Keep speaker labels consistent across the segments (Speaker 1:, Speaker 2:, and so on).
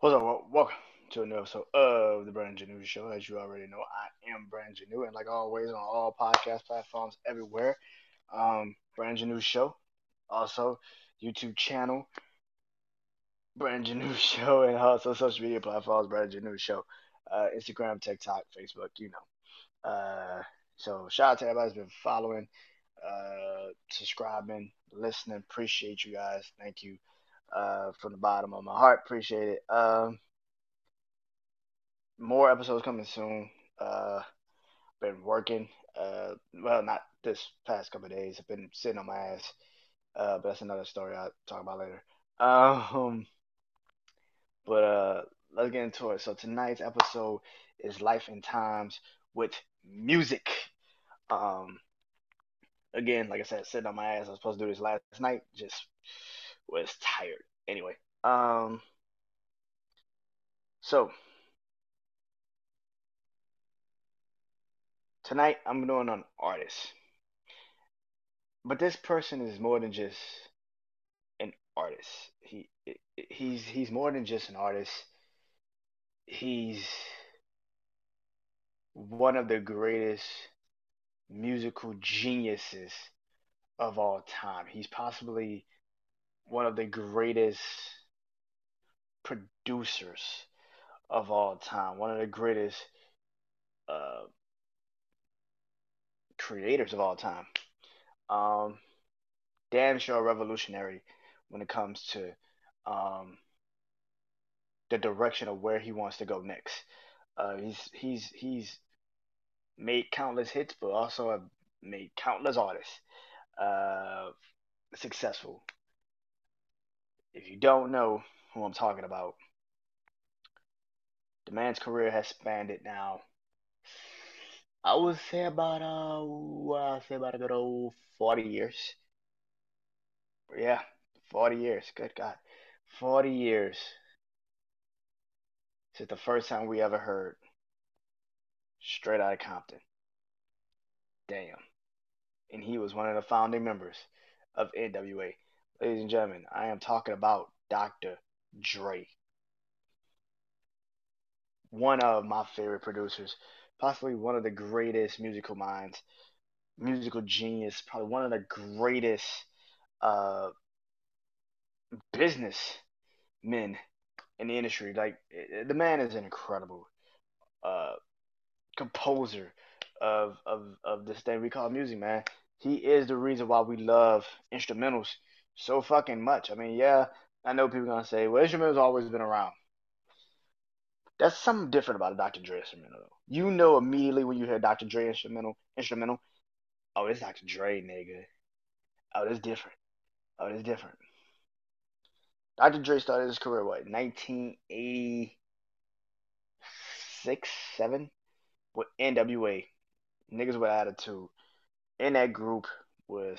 Speaker 1: What's up? Wel- Welcome to a new episode of the Brand New Show. As you already know, I am Brand New, and like always, on all podcast platforms everywhere, um, Brandon Janeau Show. Also, YouTube channel, Brand New Show, and also social media platforms, Brand New Show. Uh, Instagram, TikTok, Facebook, you know. Uh, so shout out to everybody who's been following, uh, subscribing, listening. Appreciate you guys. Thank you uh, from the bottom of my heart. Appreciate it. Um, more episodes coming soon. Uh, been working. Uh, well, not this past couple days. I've been sitting on my ass. Uh, but that's another story I'll talk about later. Um, but uh, let's get into it. So tonight's episode is Life and Times with music. Um, again, like I said, sitting on my ass. I was supposed to do this last night. Just was tired. Anyway, um, so tonight I'm doing an artist, but this person is more than just an artist. He he's he's more than just an artist. He's one of the greatest musical geniuses of all time. He's possibly one of the greatest producers of all time, one of the greatest uh, creators of all time. Um, damn sure revolutionary when it comes to um, the direction of where he wants to go next. Uh, he's he's he's made countless hits, but also have made countless artists uh, successful. If you don't know who I'm talking about, the man's career has spanned it now. I would say about uh, I say about a good old forty years. Yeah, forty years. Good God, forty years since the first time we ever heard Straight Outta Compton. Damn. And he was one of the founding members of NWA. Ladies and gentlemen, I am talking about Dr. Dre. One of my favorite producers, possibly one of the greatest musical minds, musical genius, probably one of the greatest uh, business men in the industry. Like the man is an incredible uh, composer of, of of this thing we call music, man. He is the reason why we love instrumentals so fucking much. I mean, yeah, I know people are gonna say, well, instrumentals always been around. That's something different about a Dr. Dre instrumental. Though. You know immediately when you hear Dr. Dre instrumental, instrumental. Oh, it's Dr. Dre, nigga. Oh, it's different. Oh, it's different. Dr. Dre started his career what 1986, seven with NWA, niggas with attitude. In that group was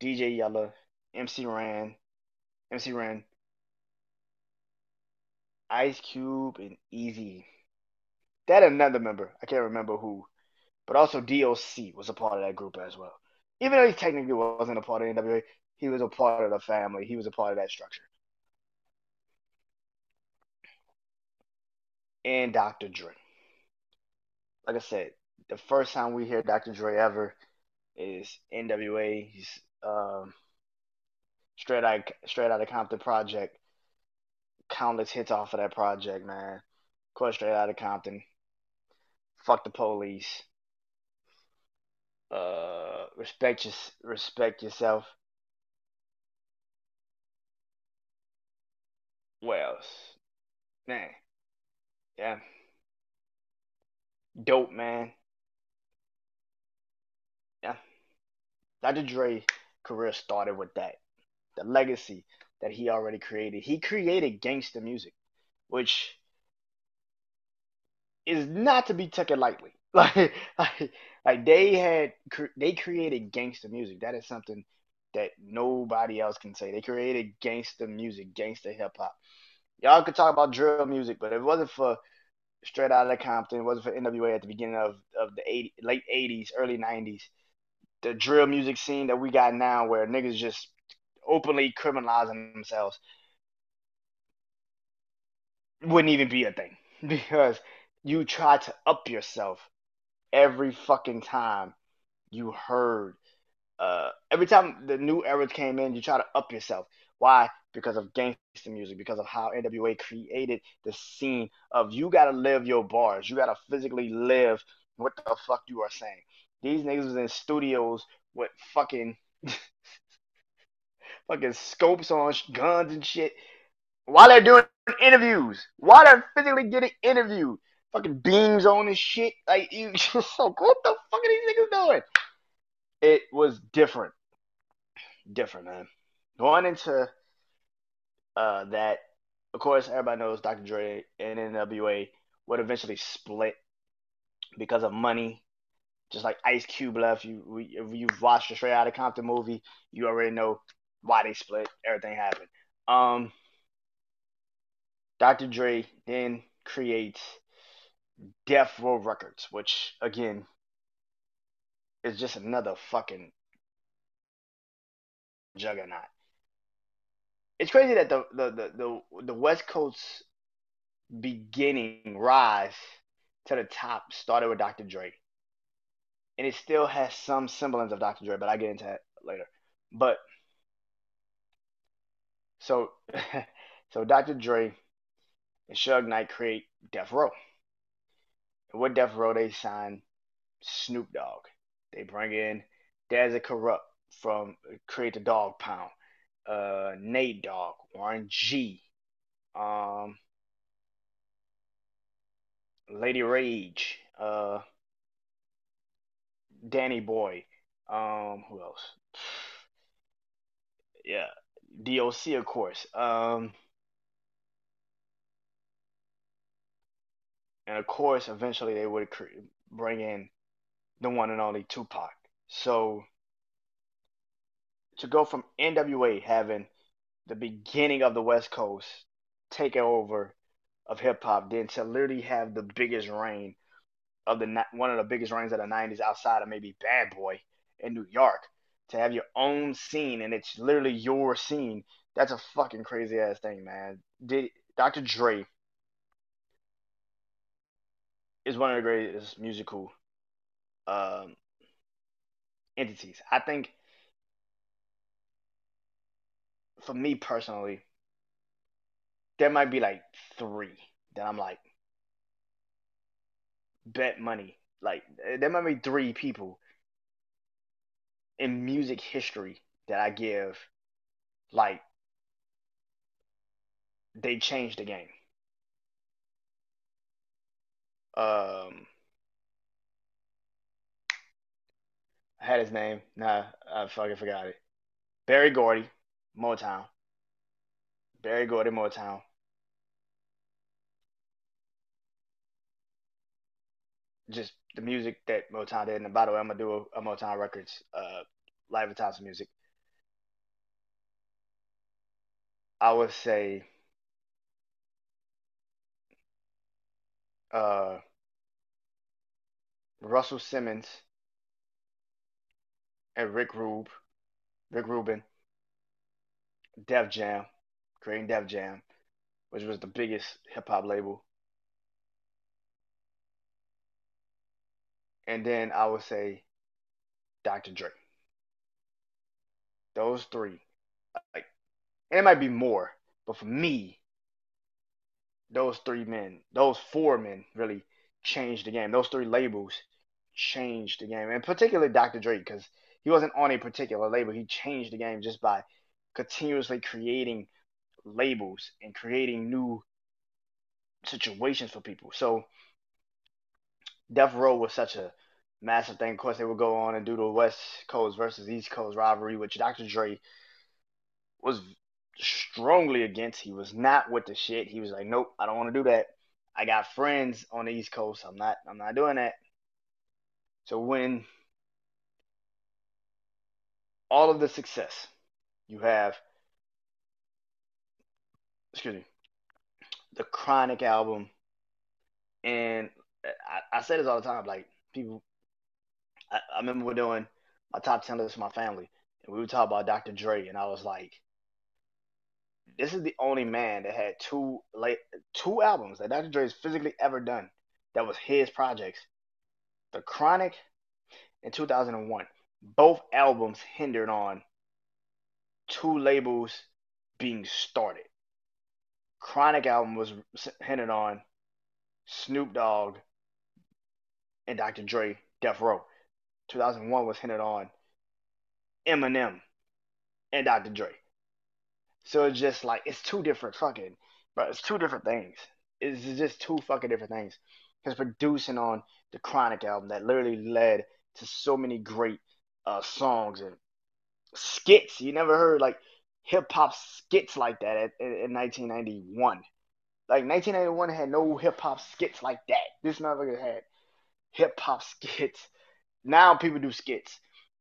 Speaker 1: DJ Yella, MC Ren, MC Ren, Ice Cube, and Eazy. That another member, I can't remember who, but also DOC was a part of that group as well. Even though he technically wasn't a part of NWA, he was a part of the family. He was a part of that structure. And Dr. Dre. Like I said, the first time we hear Dr. Dre ever is NWA. He's um, straight out straight out of Compton Project. Countless hits off of that project, man. Of course, straight out of Compton. Fuck the police. Uh, respect your, respect yourself. What else? Man, yeah. Dope, man. Yeah. Dr. Dre career started with that. The legacy that he already created. He created gangster music, which is not to be taken lightly. Like, like, like they had, they created gangster music. That is something that nobody else can say. They created gangster music, gangster hip hop. Y'all could talk about drill music, but if it wasn't for straight out of Compton, it wasn't for NWA at the beginning of, of the 80, late 80s, early 90s, the drill music scene that we got now where niggas just openly criminalizing themselves. wouldn't even be a thing because you try to up yourself every fucking time you heard uh, every time the new era came in, you try to up yourself. Why? Because of gangster music, because of how NWA created the scene of you gotta live your bars. You gotta physically live what the fuck you are saying. These niggas was in studios with fucking fucking scopes on guns and shit while they're doing interviews. While they're physically getting interviewed. Fucking beams on this shit. Like you what the fuck are these niggas doing? It was different. Different, man. Going into uh, that, of course, everybody knows Dr. Dre and NWA would eventually split because of money. Just like Ice Cube left, you you've watched the Straight Outta Compton movie, you already know why they split. Everything happened. Um, Dr. Dre then creates Death Row Records, which again is just another fucking juggernaut. It's crazy that the the the the, the West Coast beginning rise to the top started with Dr. Dre. And it still has some semblance of Dr. Dre, but I get into that later. But so so Dr. Dre and Suge Knight create Death Row. And with Death Row they sign Snoop Dogg. They bring in Dazzy Kurupt from create the Dog Pound, uh, Nate Dogg, Warren G, um, Lady Rage, uh, Danny Boy, um, who else? Yeah, DOC of course. Um, and of course, eventually they would bring in the one and only Tupac. So to go from NWA having the beginning of the West Coast taking over of hip hop, then to literally have the biggest reign of the one of the biggest reigns of the '90s outside of maybe Bad Boy in New York, to have your own scene and it's literally your scene. That's a fucking crazy ass thing, man. Did Dr. Dre is one of the greatest musical um, entities. I think for me personally, there might be like three that I'm like bet money. Like there might be three people in music history that I give like they changed the game. Um I had his name. Nah, I fucking forgot it. Berry Gordy, Motown. Berry Gordy, Motown. Just the music that Motown did. And by the way, I'm gonna do a, a Motown Records uh, live Thompson music. I would say uh, Russell Simmons and Rick Rube, Rick Rubin, Def Jam, creating Def Jam, which was the biggest hip hop label. And then I would say Dr. Dre. Those three. Like and it might be more, but for me, those three men, those four men really changed the game. Those three labels changed the game. And particularly Dr. Dre, because he wasn't on a particular label. He changed the game just by continuously creating labels and creating new situations for people. So Death Row was such a massive thing. Of course, they would go on and do the West Coast versus East Coast rivalry, which Dr. Dre was strongly against. He was not with the shit. He was like, "Nope, I don't want to do that. I got friends on the East Coast. I'm not. I'm not doing that." So when all of the success. You have, excuse me, the Chronic album, and I, I say this all the time. Like people, I, I remember we're doing my top ten list for my family, and we were talking about Dr. Dre, and I was like, this is the only man that had two like two albums that Dr. Dre has physically ever done that was his projects. The Chronic in 2001. Both albums hindered on two labels being started. Chronic album was hindered on Snoop Dogg and Dr. Dre, Death Row. 2001 was hinted on Eminem and Dr. Dre. So it's just like it's two different fucking, but it's two different things. It's just two fucking different things. Because producing on the Chronic album that literally led to so many great uh, songs and skits. You never heard like hip hop skits like that in, in 1991. Like 1991 had no hip hop skits like that. This motherfucker had hip hop skits. Now people do skits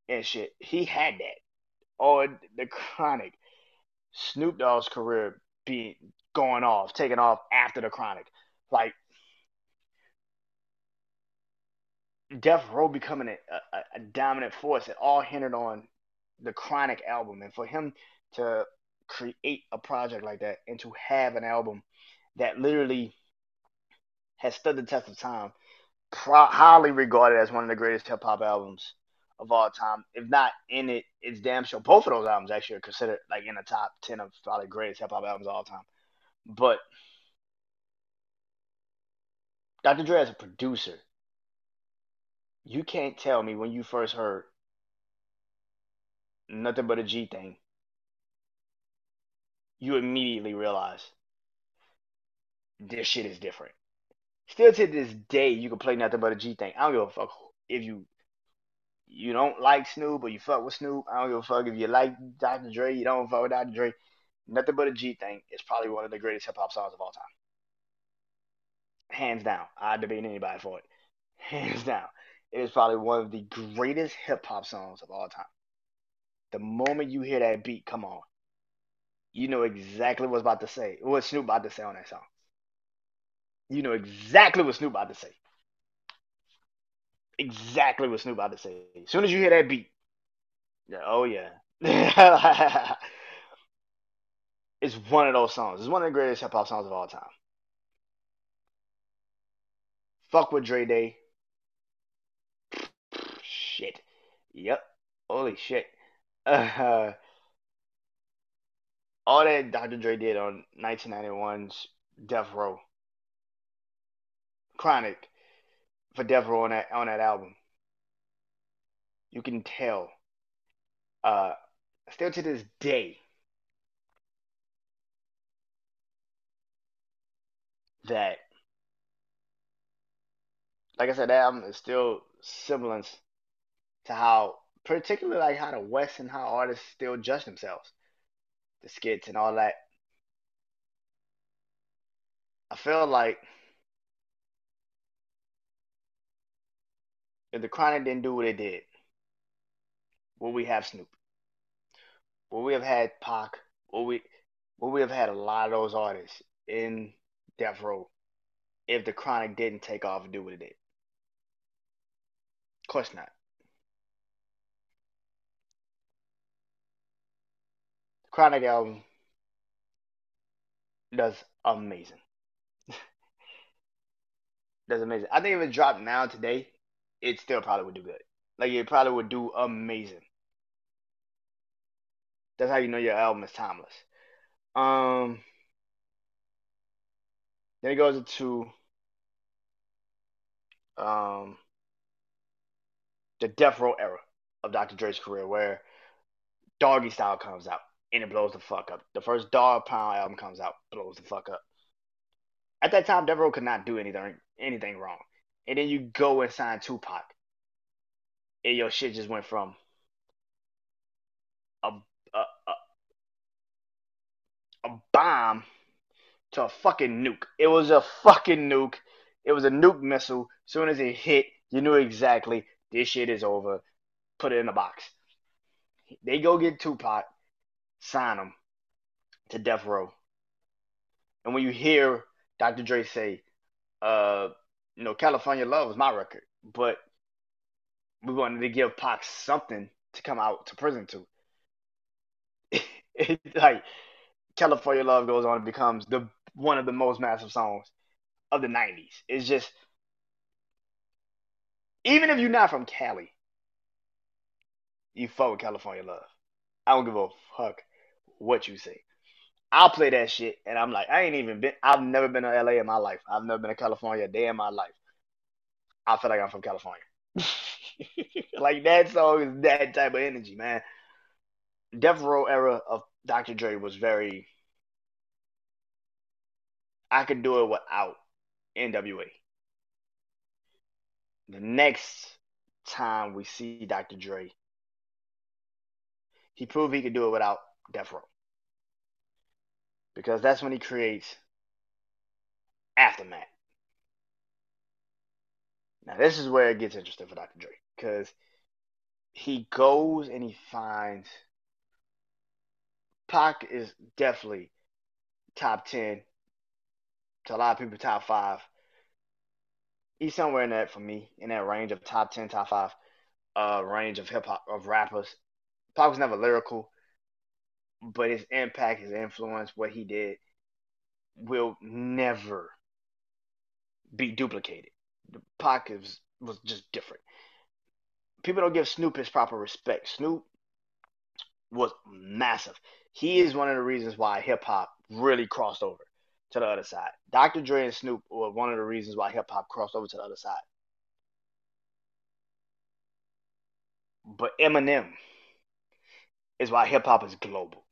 Speaker 1: and shit. He had that. Or the Chronic. Snoop Dogg's career being going off, taking off after the Chronic. Like Death Row becoming a, a, a dominant force. It all hindered on the Chronic album, and for him to create a project like that and to have an album that literally has stood the test of time, pro- highly regarded as one of the greatest hip hop albums of all time. If not in it, it's damn sure. Both of those albums actually are considered like in the top ten of probably greatest hip hop albums of all time. But Dr. Dre as a producer, you can't tell me when you first heard nothing but a G thing, you immediately realize this shit is different. Still to this day, you can play nothing but a G thing. I don't give a fuck if you you don't like Snoop or you fuck with Snoop. I don't give a fuck if you like Dr. Dre, you don't fuck with Dr. Dre. Nothing but a G thing is probably one of the greatest hip hop songs of all time. Hands down. I'd debate anybody for it. Hands down. It is probably one of the greatest hip hop songs of all time. The moment you hear that beat come on, you know exactly what's about to say, what Snoop about to say on that song. You know exactly what Snoop about to say exactly what Snoop about to say. As soon as you hear that beat, yeah, oh yeah. it's one of those songs. It's one of the greatest hip hop songs of all time. Fuck with Dre Day. Shit. Yep. Holy shit. Uh, all that Dr. Dre did on 1991's Death Row. Chronic for Death Row on that on that album. You can tell. Uh, still to this day, that like I said, that album is still semblance to how, particularly like how the West and how artists still judge themselves, the skits and all that. I feel like if the Chronic didn't do what it did, will we have Snoop? Will we have had Pac? Will we will we have had a lot of those artists in Death Row if the Chronic didn't take off and do what it did? Of course not. The Chronic album does amazing. does amazing. I think if it dropped now today, it still probably would do good. Like it probably would do amazing. That's how you know your album is timeless. Um, then it goes into um the Death Row era of Dr. Dre's career, where Doggy Style comes out and it blows the fuck up. The first Dog Pound album comes out, blows the fuck up. At that time, Death Row could not do anything anything wrong and then you go and sign Tupac, and your shit just went from a a, a, a bomb to a fucking nuke. It was a fucking nuke. It was a nuke missile. Soon as it hit, you knew exactly this shit is over. Put it in a box. They go get Tupac, sign him to death row. And when you hear Dr. Dre say, uh, you know, California Love was my record, but we wanted to give Pac something to come out to prison to. like California Love goes on and becomes the one of the most massive songs of the '90s. It's just even if you're not from Cali, you fuck with California Love. I don't give a fuck what you say. I'll play that shit, and I'm like, I ain't even been. I've never been to LA in my life. I've never been to California a day in my life. I feel like I'm from California. like that song is that type of energy, man. Death Row era of Dr. Dre was very. I could do it without NWA. The next time we see Dr. Dre, he proved he could do it without Death Row. Because that's when he creates Aftermath. Now, this is where it gets interesting for Dr. Dre. Because he goes and he finds Pac is definitely top 10 to a lot of people, top five. He's somewhere in that for me, in that range of top 10, top five uh, range of hip hop, of rappers. Pac was never lyrical, but his impact, his influence, what he did will never be duplicated. The Pac is, was just different. People don't give Snoop his proper respect. Snoop was massive. He is one of the reasons why hip hop really crossed over to the other side. Dr. Dre and Snoop were one of the reasons why hip hop crossed over to the other side. But Eminem is why hip hop is global.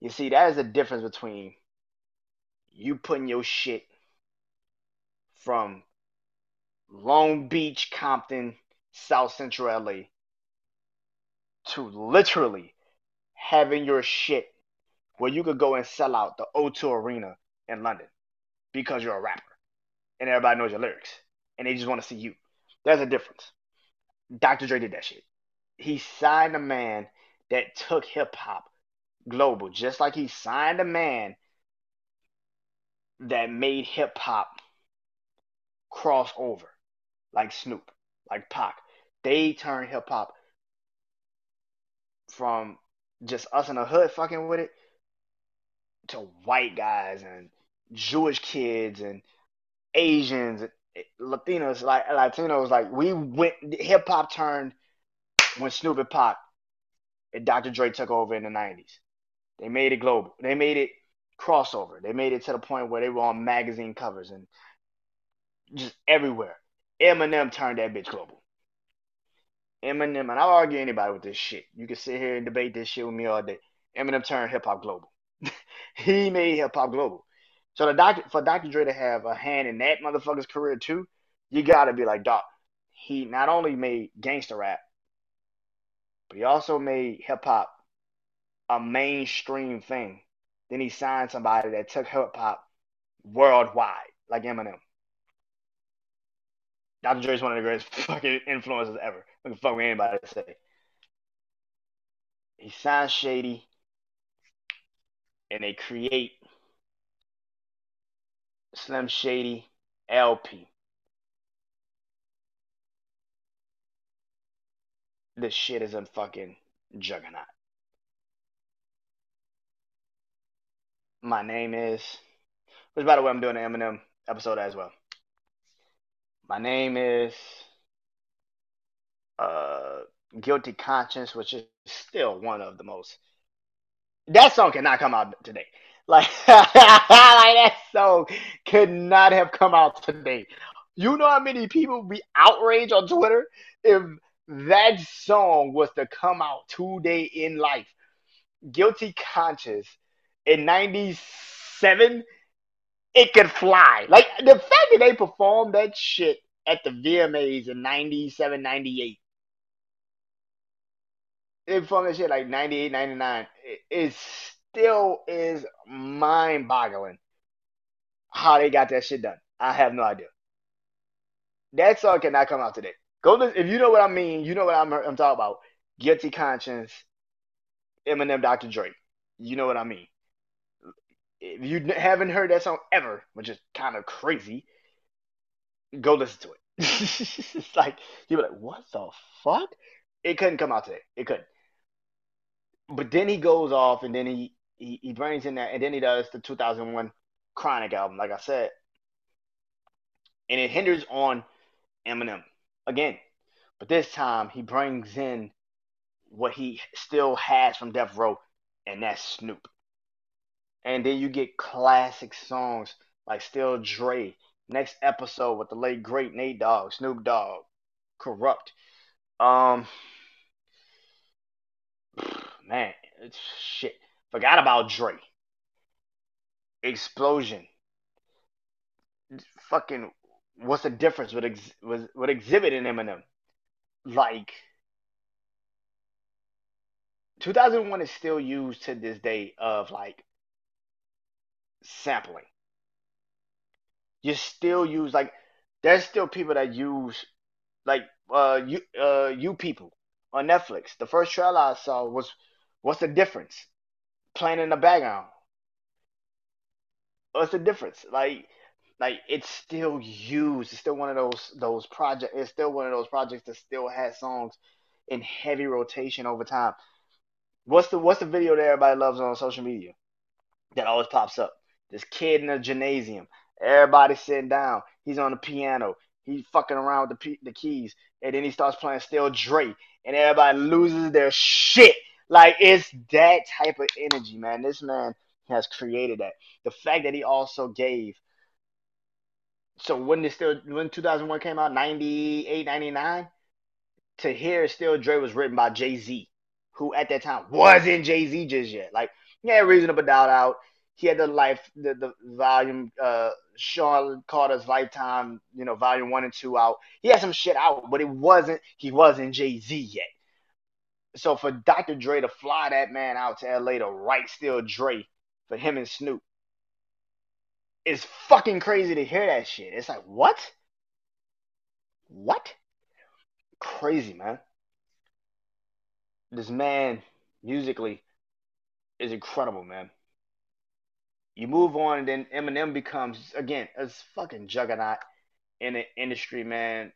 Speaker 1: You see, that is the difference between you putting your shit from Long Beach, Compton, South Central LA to literally having your shit where you could go and sell out the O2 Arena in London because you're a rapper and everybody knows your lyrics and they just want to see you. There's a difference. Dr. Dre did that shit. He signed a man that took hip hop global, just like he signed a man that made hip hop cross over, like Snoop, like Pac. They turned hip hop from just us in the hood fucking with it to white guys and Jewish kids and Asians, Latinos, like Latinos. Like we went, hip hop turned when Snoop and Pac and Dr. Dre took over in the '90s. They made it global. They made it crossover. They made it to the point where they were on magazine covers and just everywhere. Eminem turned that bitch global. Eminem, and I'll argue anybody with this shit. You can sit here and debate this shit with me all day. Eminem turned hip hop global. he made hip hop global. So the doctor for Dr. Dre to have a hand in that motherfucker's career too, you gotta be like, Doc. He not only made gangster rap, but he also made hip hop a mainstream thing. Then he signed somebody that took hip hop worldwide, like Eminem. Dr. Dre is one of the greatest fucking influences ever. I can fuck with anybody to say. He signs Shady, and they create Slim Shady LP. This shit is a fucking juggernaut. My name is, which by the way, I'm doing an Eminem episode as well. My name is uh, Guilty Conscience, which is still one of the most. That song cannot come out today. Like, like that song could not have come out today. You know how many people would be outraged on Twitter if that song was to come out today in life? Guilty Conscience in 97, it could fly. Like the fact that they performed that shit at the VMAs in 97, 98. They performed that shit like 98, 99. It, it still is mind boggling how they got that shit done. I have no idea. That song cannot come out today. Go listen, if you know what I mean, you know what I'm, I'm talking about. Guilty Conscience, Eminem, Dr. Dre. You know what I mean. If you haven't heard that song ever, which is kind of crazy, go listen to it. it's like you're like, what the fuck? It couldn't come out today. It couldn't. But then he goes off and then he he, he brings in that, and then he does the 2001 Chronic album, like I said, and it hinders on Eminem again. But this time he brings in what he still has from Death Row, and that's Snoop. And then you get classic songs like Still Dre, next episode with the late great Nate Dogg, Snoop Dogg, Kurupt. Um, man, it's shit. Forgot about Dre. Explosion. Fucking, what's the difference with ex- with, with Xzibit and Eminem? Like, 2001 is still used to this day of like sampling. You still use like there's still people that use like uh you uh you people on Netflix. The first trailer I saw was what's the difference? Playing in the background. What's the difference? Like like it's still used. It's still one of those those projects. It's still one of those projects that still has songs in heavy rotation over time. What's the what's the video that everybody loves on social media that always pops up? This kid in a gymnasium. Everybody sitting down. He's on the piano. He's fucking around with the the keys, and then he starts playing Still Dre, and everybody loses their shit. Like it's that type of energy, man. This man has created that. The fact that he also gave. So when this still when 2001 came out, 98, 99, to hear Still Dre was written by Jay Z, who at that time wasn't Jay Z just yet. Like yeah, reasonable doubt out. He had the life, the, the volume, uh, Sean Carter's Lifetime, you know, volume one and two out. He had some shit out, but it wasn't, he wasn't Jay Z yet. So for Dr. Dre to fly that man out to LA to write Still Dre for him and Snoop, it's fucking crazy to hear that shit. It's like, what? What? Crazy, man. This man, musically, is incredible, man. You move on, and then Eminem becomes again a fucking juggernaut in the industry, man.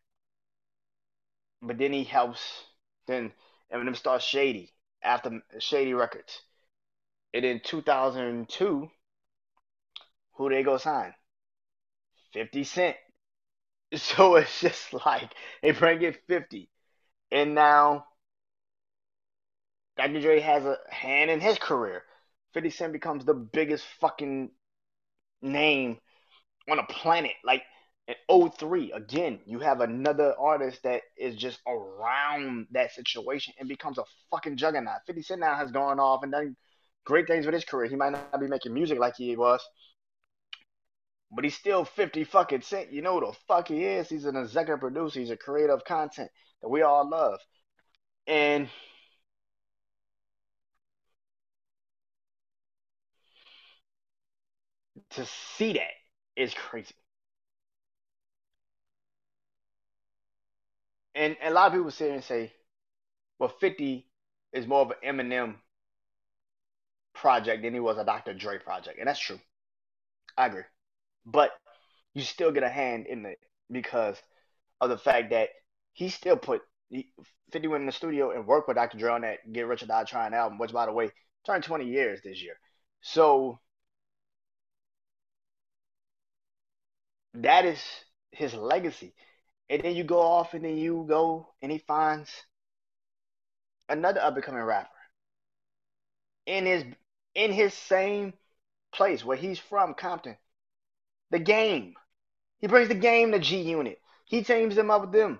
Speaker 1: But then he helps. Then Eminem starts Shady after Shady Records, and in 2002, who they go sign? 50 Cent. So it's just like they bring in 50, and now Dr. Dre has a hand in his career. 50 Cent becomes the biggest fucking name on a planet. Like in 03, again, you have another artist that is just around that situation and becomes a fucking juggernaut. 50 Cent now has gone off and done great things with his career. He might not be making music like he was, but he's still 50 fucking Cent. You know who the fuck he is? He's an executive producer, he's a creator of content that we all love. And to see that is crazy. And, and a lot of people sit here and say, well, 50 is more of an Eminem project than he was a Dr. Dre project. And that's true. I agree. But you still get a hand in it because of the fact that he still put 50 went in the studio and worked with Dr. Dre on that Get Rich or Die Trying album, which, by the way, turned 20 years this year. So that is his legacy. And then you go off and then you go and he finds another up and coming rapper in his in his same place where he's from, Compton. The game. He brings the game to G Unit. He teams them up with them.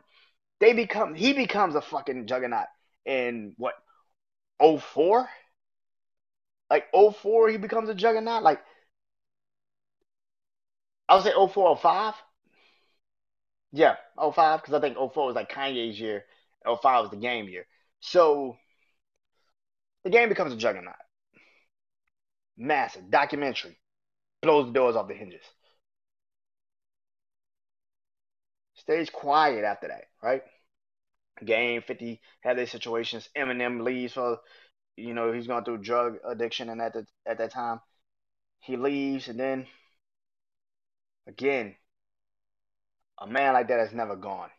Speaker 1: They become he becomes a fucking juggernaut in what 04? Like 04 he becomes a juggernaut. Like I would say 04 05. Yeah, 05, because I think 04 was like Kanye's year. 05 was the game year. So the game becomes a juggernaut. Massive. Documentary. Blows the doors off the hinges. Stays quiet after that, right? Game 50 had their situations. Eminem leaves for, you know, he's going through drug addiction and at the, at that time. He leaves and then again, a man like that has never gone.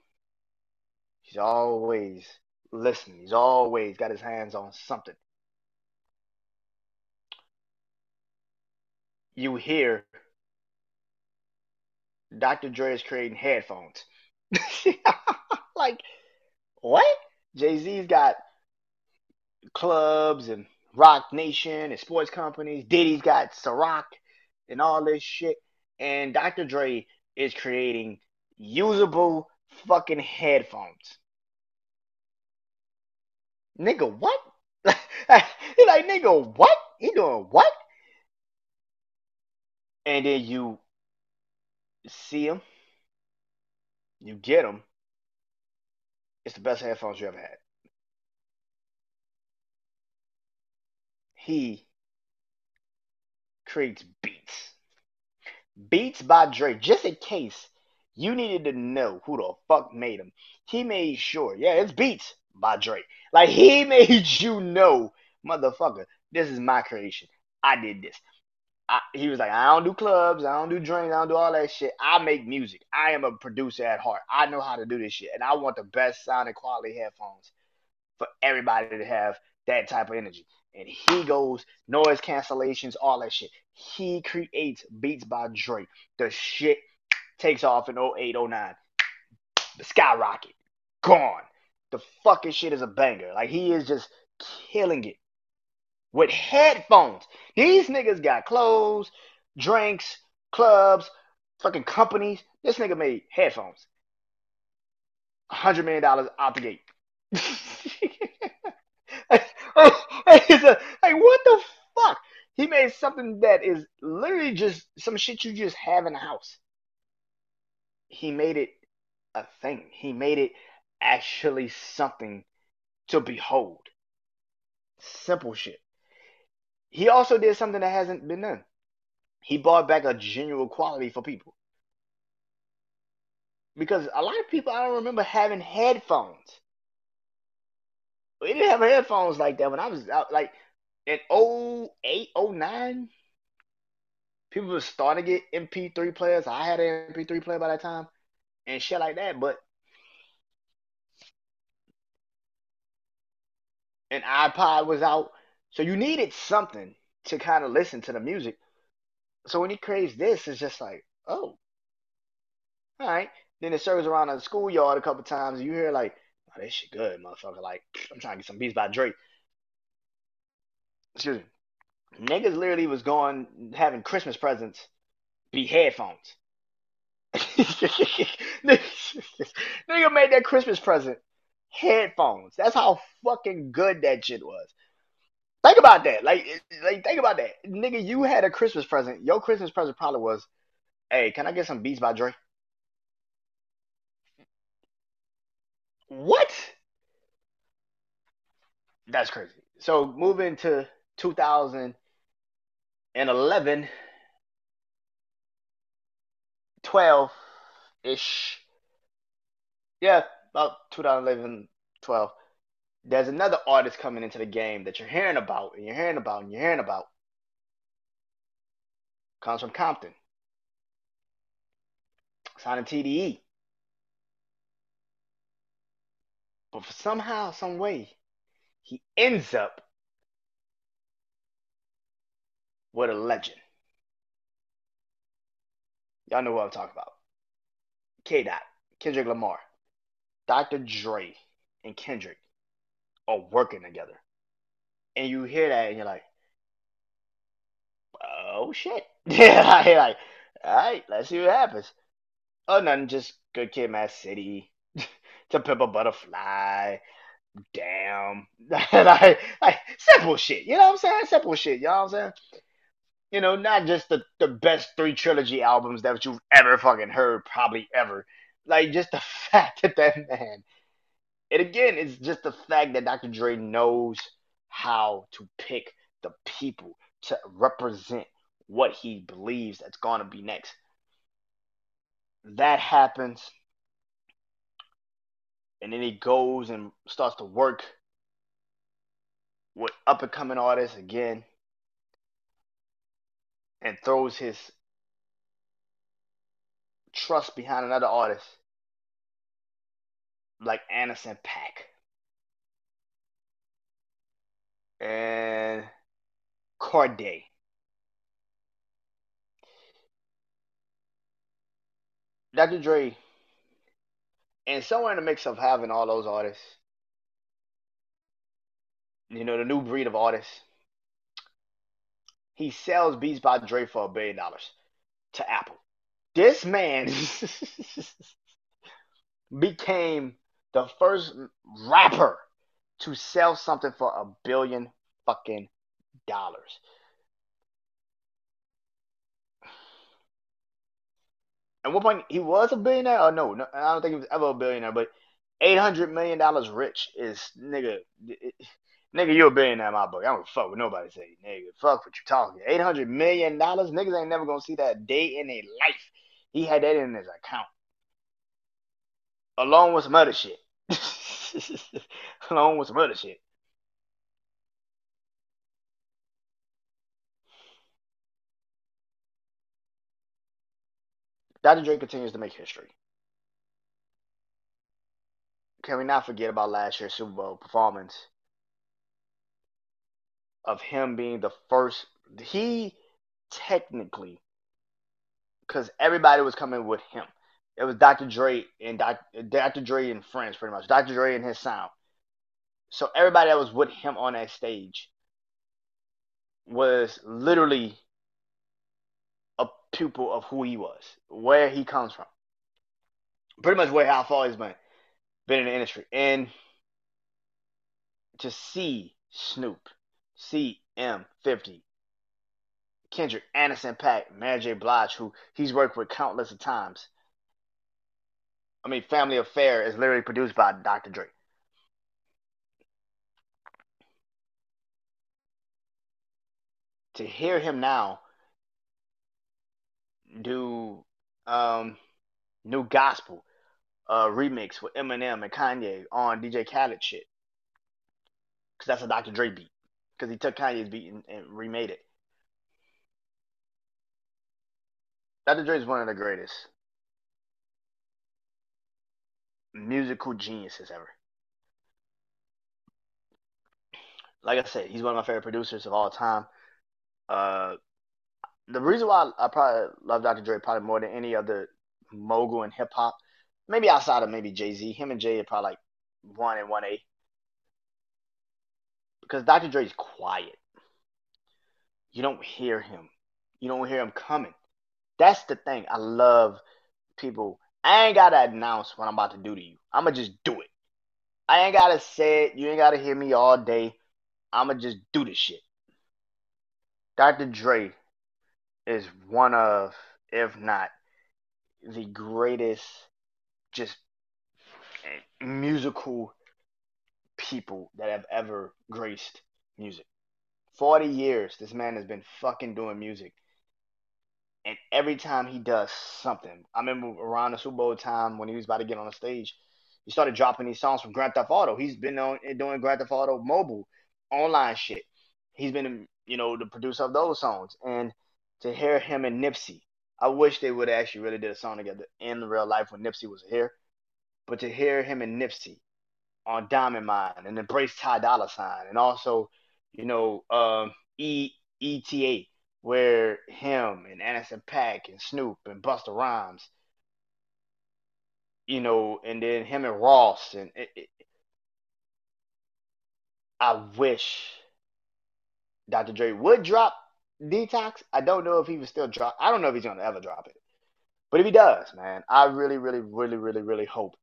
Speaker 1: He's always listening. He's always got his hands on something. you hear Dr. Dre is creating headphones. like, what? Jay Z's got clubs and Roc Nation and sports companies. Diddy's got Ciroc and all this shit. And Dr. Dre is creating usable fucking headphones. Nigga, what? Like, nigga, what? He doing what? And then you see him, you get him. It's the best headphones you ever had. He creates beats. Beats by Dre, just in case you needed to know who the fuck made them. He made sure, yeah, it's Beats by Dre. Like he made you know, motherfucker, this is my creation. I did this. I, he was like, I don't do clubs, I don't do drinks, I don't do all that shit. I make music. I am a producer at heart. I know how to do this shit, and I want the best sounding quality headphones for everybody to have that type of energy. And he goes noise cancellations, all that shit. He creates beats by Dre. The shit takes off in 08, 09. The skyrocket. Gone. The fucking shit is a banger. Like he is just killing it with headphones. These niggas got clothes, drinks, clubs, fucking companies. This nigga made headphones. $100 million out the gate. like, what the fuck? He made something that is literally just some shit you just have in the house. He made it a thing. He made it actually something to behold. Simple shit. He also did something that hasn't been done. He brought back a genuine quality for people. Because a lot of people I don't remember having headphones. We didn't have headphones like that when I was out like in 08, 09. People were starting to get MP3 players. I had an MP3 player by that time and shit like that, but an iPod was out. So you needed something to kind of listen to the music. So when he creates this, it's just like, oh, all right. Then it serves around the schoolyard a couple times. You hear like, oh, this shit good, motherfucker. Like, I'm trying to get some beats by Drake. Excuse me. Niggas literally was going having Christmas presents be headphones. Nigga made that Christmas present headphones. That's how fucking good that shit was. Think about that. Like, like think about that. Nigga, you had a Christmas present. Your Christmas present probably was, hey, can I get some Beats by Dre? What? That's crazy. So moving to 2011, 12 ish. Yeah, about 2011, 12 there's another artist coming into the game that you're hearing about and you're hearing about and you're hearing about. Comes from Compton. Signing TDE. But for somehow, some way, he ends up with a legend. Y'all know what I'm talking about. K. Dot, Kendrick Lamar, Dr. Dre, and Kendrick are working together. And you hear that and you're like, oh shit. Yeah, like, all right, let's see what happens. Oh, nothing, just Good Kid, Mad City, To Pimp a Butterfly, damn, like, like simple shit. You know what I'm saying? Simple shit. You know what I'm saying? You know, not just the the best three trilogy albums that you've ever fucking heard, probably ever. Like just the fact that that man and again, it's just the fact that Dr. Dre knows how to pick the people to represent what he believes that's going to be next. That happens and then he goes and starts to work with up and coming artists again and throws his trust behind another artist like Anderson Paak. And Corday. Dr. Dre and somewhere in the mix of having all those artists, you know, the new breed of artists, he sells Beats by Dre for a billion dollars to Apple. This man became the first rapper to sell something for a billion fucking dollars. At one point, he was a billionaire. Or no, no, I don't think he was ever a billionaire. But eight hundred million dollars rich is nigga. It, nigga, you a billionaire my book. I don't fuck with nobody say nigga. Fuck what you talking. Eight hundred million dollars, niggas ain't never gonna see that day in their life. He had that in his account, along with some other shit. along with some other shit. Dr. Dre continues to make history. Can we not forget about last year's Super Bowl performance of him being the first? He technically, because everybody was coming with him. It was Dr. Dre and Dr. Dr. Dre and friends, pretty much. Dr. Dre and his sound. So everybody that was with him on that stage was literally pupil of who he was, where he comes from, pretty much where how far he's been been in the industry, and to see Snoop, see M50, Kendrick, Anderson Paak, Mary J. Blige, who he's worked with countless of times. I mean, Family Affair is literally produced by Dr. Dre. To hear him now do um, new gospel uh, remix with Eminem and Kanye on DJ Khaled shit, because that's a Dr. Dre beat, because he took Kanye's beat and, and remade it. Dr. Dre is one of the greatest musical geniuses ever. Like I said, he's one of my favorite producers of all time. Uh, the reason why I probably love Dr. Dre probably more than any other mogul in hip hop, maybe outside of maybe Jay Z, him and Jay are probably like one and one A. Because Dr. Dre's quiet. You don't hear him. You don't hear him coming. That's the thing. I love people. I ain't gotta announce what I'm about to do to you. I'ma just do it. I ain't gotta say it. You ain't gotta hear me all day. I'ma just do this shit. Dr. Dre is one of, if not the greatest, just musical people that have ever graced music. 40 years this man has been fucking doing music. And every time he does something, I remember around the Super Bowl time when he was about to get on the stage, he started dropping these songs from Grand Theft Auto. He's been on doing Grand Theft Auto mobile online shit. He's been, you know, the producer of those songs. And to hear him and Nipsey, I wish they would actually really did a song together in real life when Nipsey was here. But to hear him and Nipsey on Diamond Mind and embrace Ty Dolla Sign and also, you know, um, E ETA where him and Anderson Paak and Snoop and Busta Rhymes, you know, and then him and Ross and it, it, I wish Dr. Dre would drop Detox. I don't know if he would still drop. I don't know if he's gonna ever drop it, but if he does, man, I really, really, really, really, really hope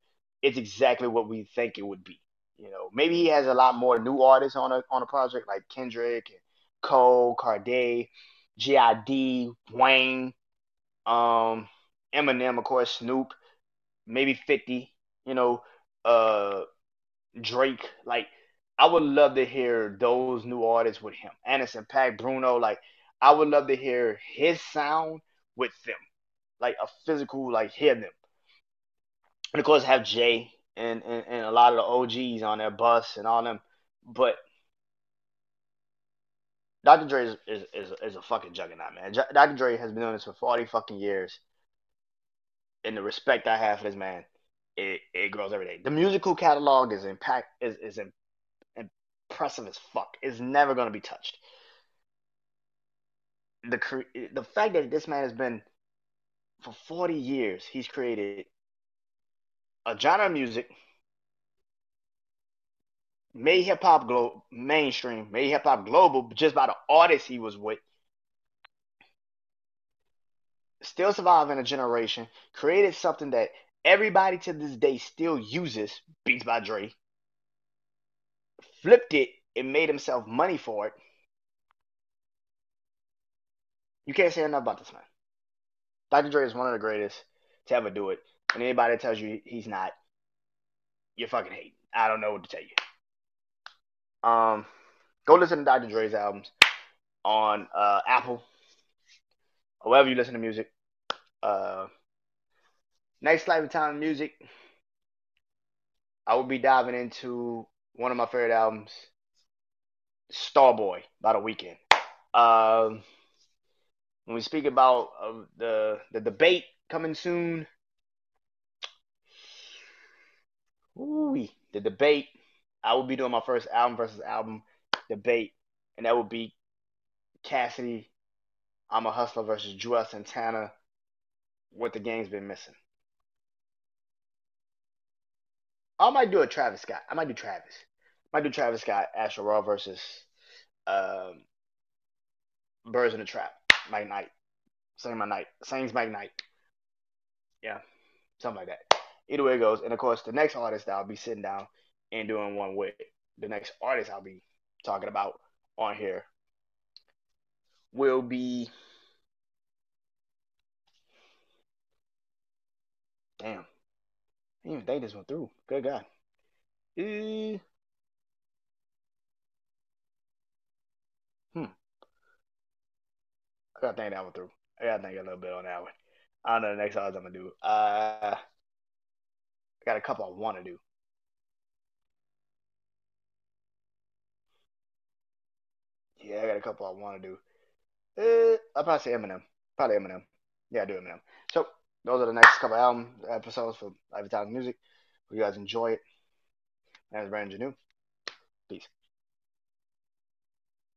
Speaker 1: it's exactly what we think it would be. You know, maybe he has a lot more new artists on a on a project like Kendrick and Cole, Cordae, J.I.D., Wayne, um, Eminem, of course, Snoop, maybe 50, you know, uh, Drake. Like, I would love to hear those new artists with him. Anderson Paak, Bruno, like, I would love to hear his sound with them. Like, a physical, like, hear them. And of course, have Jay and, and, and a lot of the OGs on their bus and all them. But Dr. Dre is, is, is, is a fucking juggernaut, man. Dr. Dre has been doing this for 40 fucking years. And the respect I have for this man, it, it grows every day. The musical catalog is impact is, is impressive as fuck. It's never going to be touched. The the fact that this man has been for 40 years, he's created a genre of music, made hip hop glo- mainstream, made hip hop global just by the artists he was with. Still surviving a generation, created something that everybody to this day still uses, Beats by Dre. Flipped it and made himself money for it. You can't say enough about this man. Dr. Dre is one of the greatest to ever do it. And anybody that tells you he's not, you're fucking hating. I don't know what to tell you. Um, go listen to Dr. Dre's albums on uh, Apple, wherever you listen to music. Uh, next Lifetime music, I will be diving into one of my favorite albums, Starboy, by the Weeknd. Um, when we speak about uh, the the debate coming soon, ooh, the debate, I will be doing my first album versus album debate, and that would be Cassidy, I'm a Hustler versus Juelz Santana. What the game's been missing. I might do a Travis Scott. I might do Travis. I might do Travis Scott, Astroworld versus um, Birds in the Trap. Mike Knight. Same night. Sames Mike. Yeah. Something like that. Either way it goes. And of course the next artist I'll be sitting down and doing one with, the next artist I'll be talking about on here will be Damn. I didn't even think this went through. Good God. Uh, I gotta think that one through. I gotta think a little bit on that one. I don't know the next odds I'm gonna do. Uh, I got a couple I want to do. Yeah, I got a couple I want to do. Uh, I'll probably say Eminem. Probably Eminem. Yeah, I do Eminem. So those are the next couple album episodes for Lifetime Music. Hope you guys enjoy it. My name is Brandon Janeau. Peace.